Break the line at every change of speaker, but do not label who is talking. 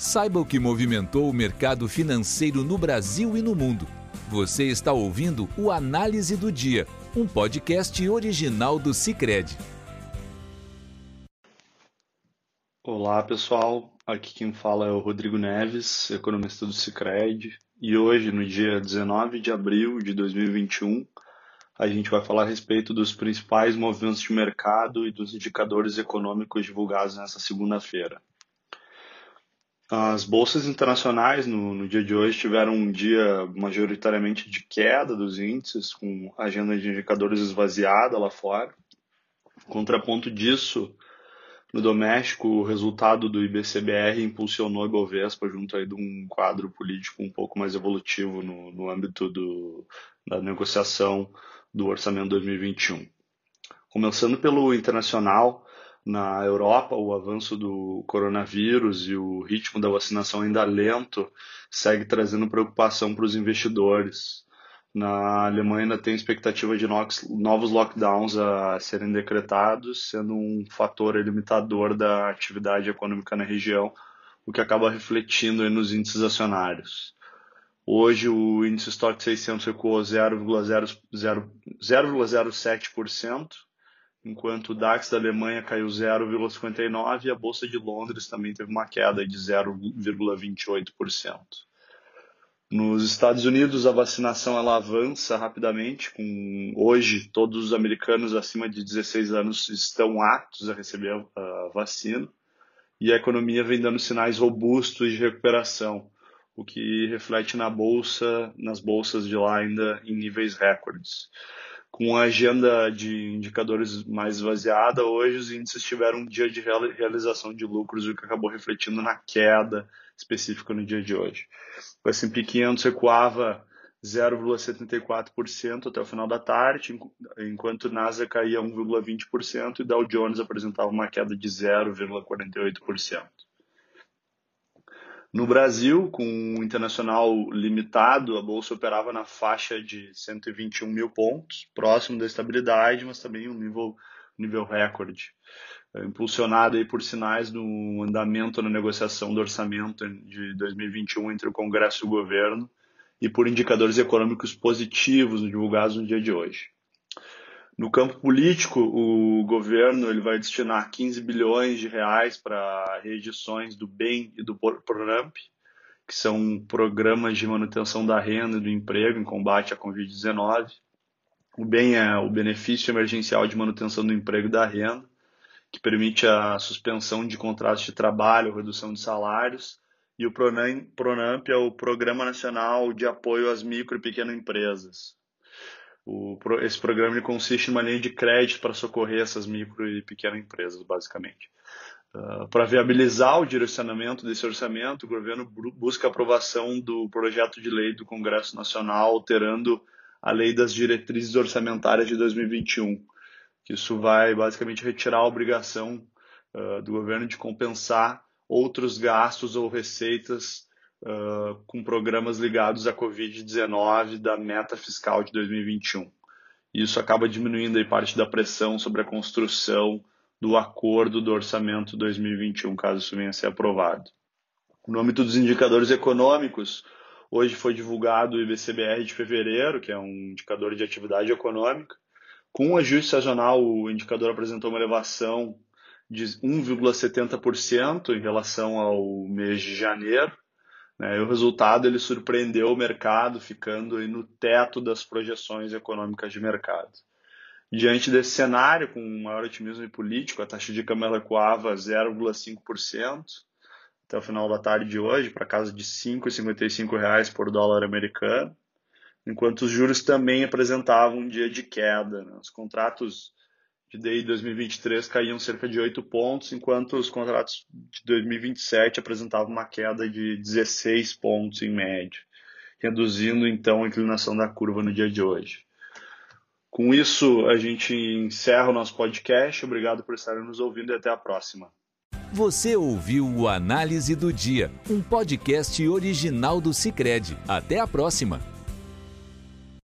Saiba o que movimentou o mercado financeiro no Brasil e no mundo. Você está ouvindo o Análise do Dia, um podcast original do Cicred.
Olá pessoal, aqui quem fala é o Rodrigo Neves, economista do Cicred, e hoje, no dia 19 de abril de 2021, a gente vai falar a respeito dos principais movimentos de mercado e dos indicadores econômicos divulgados nessa segunda-feira. As bolsas internacionais no, no, dia de hoje tiveram um dia majoritariamente de queda dos índices, com a agenda de indicadores esvaziada lá fora. Contraponto disso, no doméstico, o resultado do IBCBR impulsionou o Ibovespa junto aí de um quadro político um pouco mais evolutivo no, no âmbito do, da negociação do orçamento 2021. Começando pelo internacional, na Europa, o avanço do coronavírus e o ritmo da vacinação ainda lento segue trazendo preocupação para os investidores. Na Alemanha ainda tem expectativa de novos lockdowns a serem decretados, sendo um fator limitador da atividade econômica na região, o que acaba refletindo nos índices acionários. Hoje o índice Stock 600 recuou 0,07%, enquanto o DAX da Alemanha caiu 0,59% e a Bolsa de Londres também teve uma queda de 0,28%. Nos Estados Unidos, a vacinação ela avança rapidamente, com hoje todos os americanos acima de 16 anos estão aptos a receber a vacina e a economia vem dando sinais robustos de recuperação, o que reflete na bolsa, nas bolsas de lá ainda em níveis recordes com a agenda de indicadores mais esvaziada, hoje os índices tiveram um dia de realização de lucros, o que acabou refletindo na queda específica no dia de hoje. O S&P 500 recuava 0,74% até o final da tarde, enquanto o Nasdaq caía 1,20% e Dow Jones apresentava uma queda de 0,48%. No Brasil, com o internacional limitado, a bolsa operava na faixa de 121 mil pontos, próximo da estabilidade, mas também um nível, nível recorde. É, impulsionado aí por sinais do andamento na negociação do orçamento de 2021 entre o Congresso e o governo e por indicadores econômicos positivos divulgados no dia de hoje. No campo político, o governo ele vai destinar 15 bilhões de reais para reedições do BEM e do PRONAMP, que são programas de manutenção da renda e do emprego em combate à Covid-19. O BEM é o benefício emergencial de manutenção do emprego e da renda, que permite a suspensão de contratos de trabalho, redução de salários, e o PRONAMP é o Programa Nacional de Apoio às Micro e Pequenas Empresas, o, esse programa consiste em uma linha de crédito para socorrer essas micro e pequenas empresas, basicamente. Uh, para viabilizar o direcionamento desse orçamento, o governo busca aprovação do projeto de lei do Congresso Nacional alterando a Lei das Diretrizes Orçamentárias de 2021. Isso vai basicamente retirar a obrigação uh, do governo de compensar outros gastos ou receitas uh, com programas ligados à Covid-19 da meta fiscal de 2021. Isso acaba diminuindo aí parte da pressão sobre a construção do acordo do orçamento 2021, caso isso venha a ser aprovado. No âmbito dos indicadores econômicos, hoje foi divulgado o IBCBR de fevereiro, que é um indicador de atividade econômica. Com o ajuste sazonal, o indicador apresentou uma elevação de 1,70% em relação ao mês de janeiro, né? E o resultado ele surpreendeu o mercado, ficando aí no teto das projeções econômicas de mercado. Diante desse cenário, com maior otimismo político, a taxa de câmbio recuava 0,5% até o final da tarde de hoje, para casa de R$ 5,55 por dólar americano, enquanto os juros também apresentavam um dia de queda. Né? Os contratos de DI 2023 caíam cerca de 8 pontos, enquanto os contratos de 2027 apresentavam uma queda de 16 pontos em média, reduzindo então a inclinação da curva no dia de hoje. Com isso, a gente encerra o nosso podcast. Obrigado por estarem nos ouvindo e até a próxima.
Você ouviu o Análise do Dia, um podcast original do Cicred. Até a próxima!